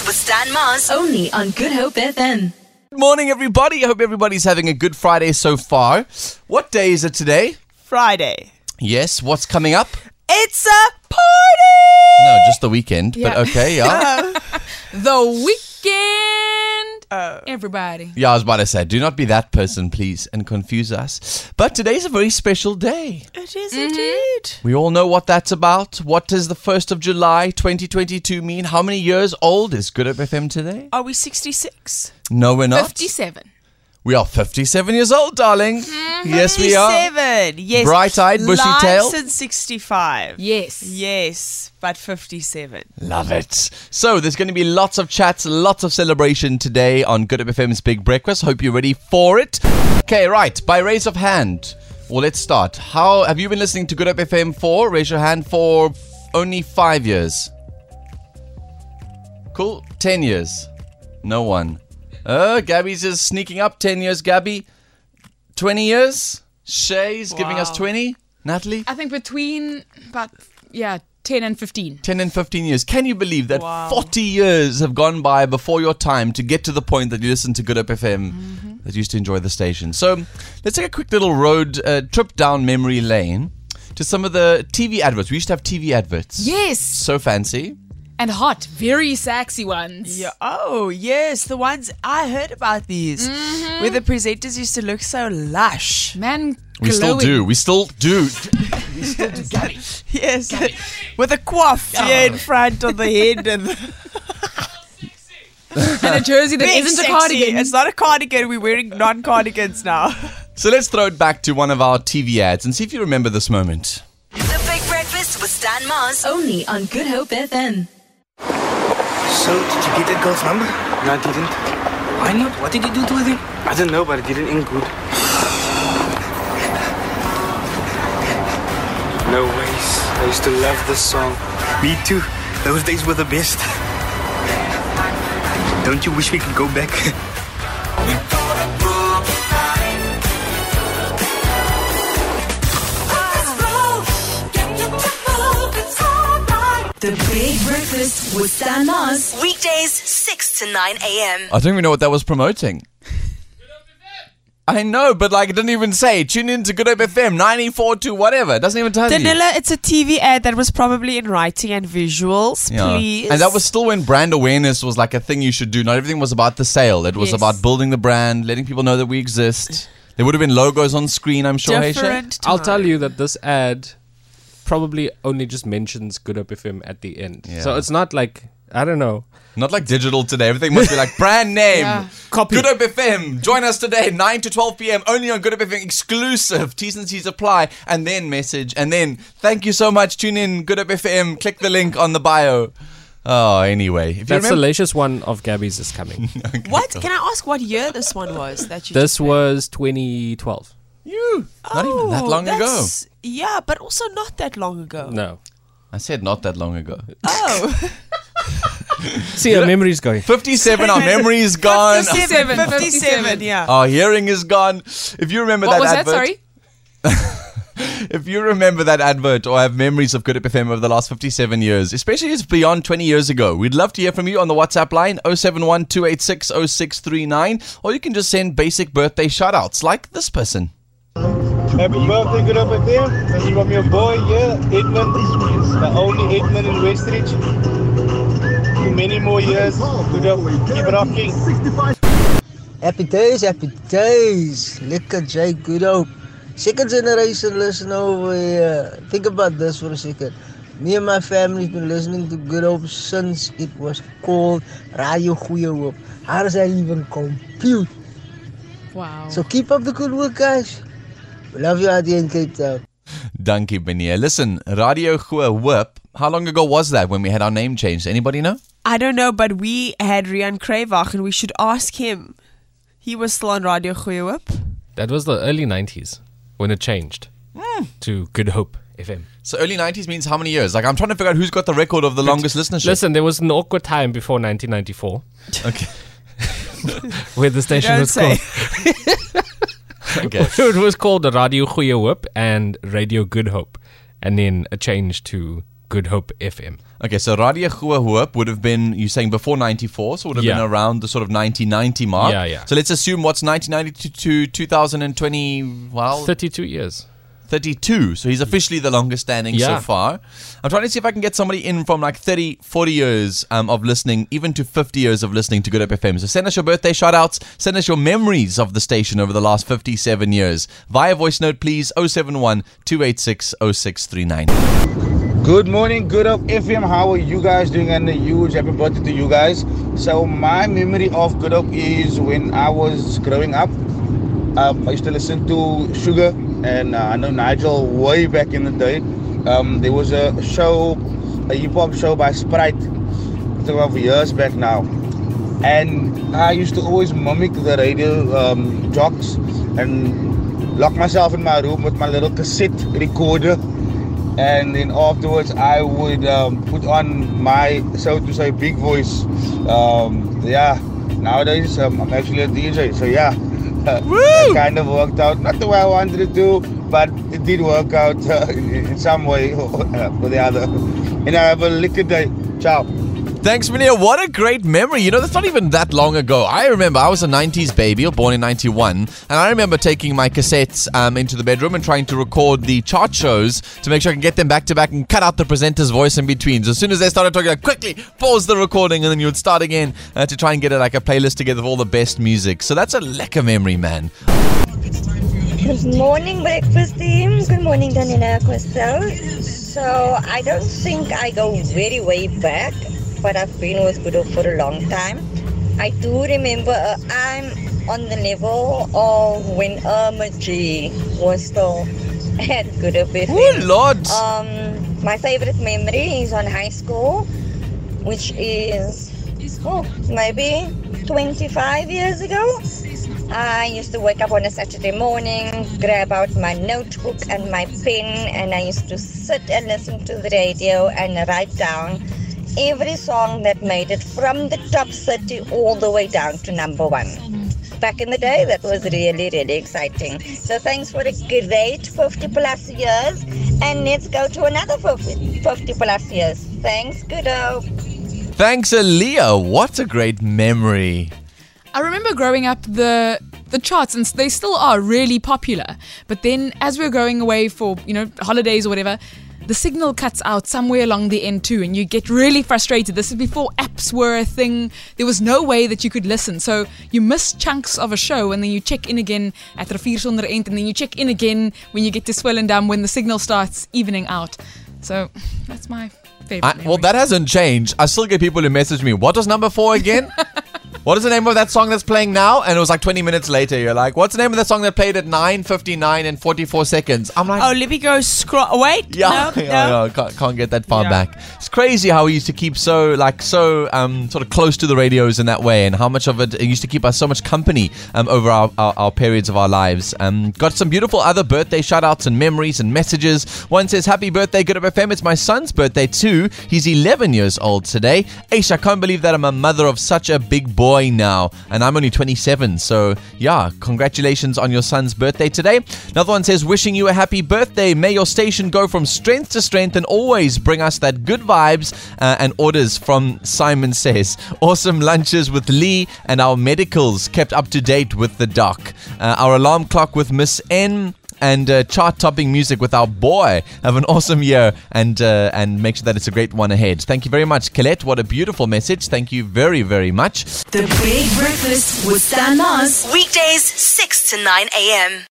Breakfast with Stan Mars. Only on Good Hope FM. Good morning, everybody. I hope everybody's having a good Friday so far. What day is it today? Friday. Yes, what's coming up? It's a party! No, just the weekend. But okay, yeah. The weekend. Everybody. yeah, I was about to say, do not be that person, please, and confuse us. But today's a very special day. It is mm-hmm. indeed. We all know what that's about. What does the 1st of July 2022 mean? How many years old is Good Hope FM today? Are we 66? No, we're not. 57. We are 57 years old, darling. Mm-hmm. Yes, we are. 57. Yes. Bright-eyed, bushy Live tail. since 65. Yes. Yes, but 57. Love it. So there's going to be lots of chats, lots of celebration today on Good Hope FM's Big Breakfast. Hope you're ready for it. Okay, right. By raise of hand. Well, let's start. How have you been listening to Good Hope FM for? Raise your hand for only five years. Cool. Ten years. No one. Uh, Gabby's just sneaking up. Ten years, Gabby. Twenty years. Shay's giving us twenty. Natalie. I think between about, yeah, 10 and 15. 10 and 15 years. Can you believe that Wow. 40 years have gone by before your time to get to the point that you listen to Good Hope FM, Mm-hmm. that you used to enjoy the station? So let's take a quick little road uh, trip down memory lane to some of the TV adverts. We used to have TV adverts. Yes. So fancy. And hot. Very sexy ones. Yeah. Oh, yes. The ones I heard about these. Mm-hmm. Where the presenters used to look so lush. Man, We still glowing. do. We still do. Yes. With a coif here in front of the head and the And a jersey that Big isn't a cardigan. It's not a cardigan. We're wearing non cardigans now. so let's throw it back to one of our TV ads and see if you remember this moment. The Big Breakfast with Stan Mars. Only on Good Hope FM. So, did you get that girl's number? No, I didn't. Why not? What did you do to her then? I don't know, but it didn't end good. No ways. I used to love this song. Me too. Those days were the best. Don't you wish we could go back? The Big Breakfast with Stan Mars. Weekdays 6 to 9 a.m. I don't even know what that was promoting. Good FM! I know, but like it didn't even say tune in to Good Hope FM 94 to whatever. It doesn't even tell you. Danila, it's a TV ad that was probably in writing and visuals. Yeah. Please. And that was still when brand awareness was like a thing you should do. Not everything was about the sale. It was Yes. about building the brand, letting people know that we exist. There would have been logos on screen, I'm sure. Hey, Shay? different. I'll tell you that this ad probably only just mentions Good Hope FM at the end. So it's not like I don't know. Not like digital today. Everything must be like brand name. Yeah. Copy. Good Hope FM. Join us today, 9 to 12 p.m. Only on Good Hope FM exclusive. T's and C's apply. And then message. And then thank you so much. Tune in. Good Hope FM. Click the link on the bio. Oh, anyway. If you That remember- salacious one of Gabby's is coming. What? Can I ask what year this one was that you this was 2012. You. Not even that Oh, long ago. that's- Yeah, but also not that long ago. No. I said not that long ago. Oh, See, our memory's going. 57, our memory is gone. 57, 57, 57, yeah. Our hearing is gone. If you remember What that was that? advert, Sorry. if you remember that advert or have memories of Good Hope FM over the last 57 years, especially if it's beyond 20 years ago, we'd love to hear from you on the WhatsApp line 071 286 0639, or you can just send basic birthday shoutouts like this person. Happy birthday, good up at them. This is from your boy, yeah, Edmund. The only Edmund in Westridge. For many more years. Good up, keep rocking. Happy days, happy days. Lekker Jay Good Hope. Second generation listener over here. Think about this for a second. Me and my family's been listening to Good Hope since it was called Radio Goeie Hoop. How does that even compute? Wow. So keep up the good work, guys. We love you out here in Cape Town. Dankie, Benia. Listen, Radio Goeie Hoop, how long ago was that when we had our name changed? Anybody know? I don't know, but we had Rian Krevach and we should ask him. He was still on Radio Goeie Hoop. That was the early 90s when it changed Hmm. to Good Hope FM. So early 90s means how many years? Like, I'm trying to figure out who's got the record of the longest listenership. Listen, there was an awkward time before 1994 Okay. where the station was say. called. Okay. it was called Radio Goeie Hoop and Radio Good Hope, and then a change to Good Hope FM. Okay, so Radio Goeie Hoop would have been, you're saying before 94, so would have Yeah. been around the sort of 1990 mark. Yeah, yeah. So let's assume what's 1990 to, to 2020, well, 32 years. 32. So he's officially the longest standing so far. I'm trying to see if I can get somebody in from like 30, 40 years um, of listening, even to 50 years of listening to Good Hope FM. So send us your birthday shout outs. Send us your memories of the station over the last 57 years. Via voice note, please 071 286 0639. Good morning, Good Hope FM. How are you guys doing? And a huge happy birthday to you guys. So my memory of good up is when I was growing up. Um, I used to listen to Sugar and uh, I know Nigel way back in the day. Um, there was a show, a hip hop show by Sprite, of years back now. And I used to always mimic the radio um, jocks and lock myself in my room with my little cassette recorder and then afterwards I would um, put on my so to say big voice. Um, yeah, nowadays um, I'm actually a DJ, so yeah, it kind of worked out. Not the way I wanted it to, but it did work out uh, in some way or the other. And I have a liquor day. Ciao. Thanks, Minia. What a great memory. You know, that's not even that long ago. I remember I was a 90s baby, or born in 91, and I remember taking my cassettes um, into the bedroom and trying to record the chart shows to make sure I can get them back to back and cut out the presenter's voice in between. So as soon as they started talking, like, quickly pause the recording, and then you would start again uh, to try and get a, like a playlist together of all the best music. So that's a lekker memory, man. Good morning, breakfast team. Good morning, Danina Costello. So, I don't think I go very way back, but I've been with Good for a long time. I do remember uh, I'm on the level of when Irma G was still at FM. Oh, Lord. Um, my favorite memory is on high school, which is oh, maybe 25 years ago. I used to wake up on a Saturday morning, grab out my notebook and my pen, and I used to sit and listen to the radio and write down every song that made it from the top 30 all the way down to number one. Back in the day, that was really, really exciting. So thanks for a great 50 plus years, and let's go to another 50, 50 plus years. Thanks, good hope. Thanks, Aaliyah. What a great memory. I remember growing up the the charts and they still are really popular. But then as we were going away for, you know, holidays or whatever, the signal cuts out somewhere along the end too and you get really frustrated. This is before apps were a thing. There was no way that you could listen. So you miss chunks of a show and then you check in again at Rivier Sonder End and then you check in again when you get to Swellendam when the signal starts evening out. So that's my favorite. I, well, that hasn't changed. I still get people who message me, what was number four again? what is the name of that song that's playing now? And it was like 20 minutes later. You're like, what's the name of the song that played at 9.59 and 44 seconds? I'm like, Oh, let me go scroll. Wait. yeah, No, yeah, no. can't, can't get that far Yeah. back. It's crazy how we used to keep so like so um, sort of close to the radios in that way, and how much of it, it used to keep us so much company um, over our, our, our periods of our lives. Um, got some beautiful other birthday shout outs and memories and messages. One says, "Happy birthday, Good Hope FM! It's my son's birthday too. He's 11 years old today. Aish, I can't believe that I'm a mother of such a big boy now, and I'm only 27. So yeah, congratulations on your son's birthday today. Another one says, wishing you a happy birthday. May your station go from strength to strength and always bring us that good vibes uh, and orders from Simon Says. Awesome lunches with Lee and our medicals kept up to date with the doc. Uh, our alarm clock with Miss N and uh, chart-topping music with our boy. Have an awesome year and uh, and make sure that it's a great one ahead. Thank you very much, Colette. What a beautiful message. Thank you very very much. The Big Breakfast with Stan Mars. Weekdays 6 to 9 a.m.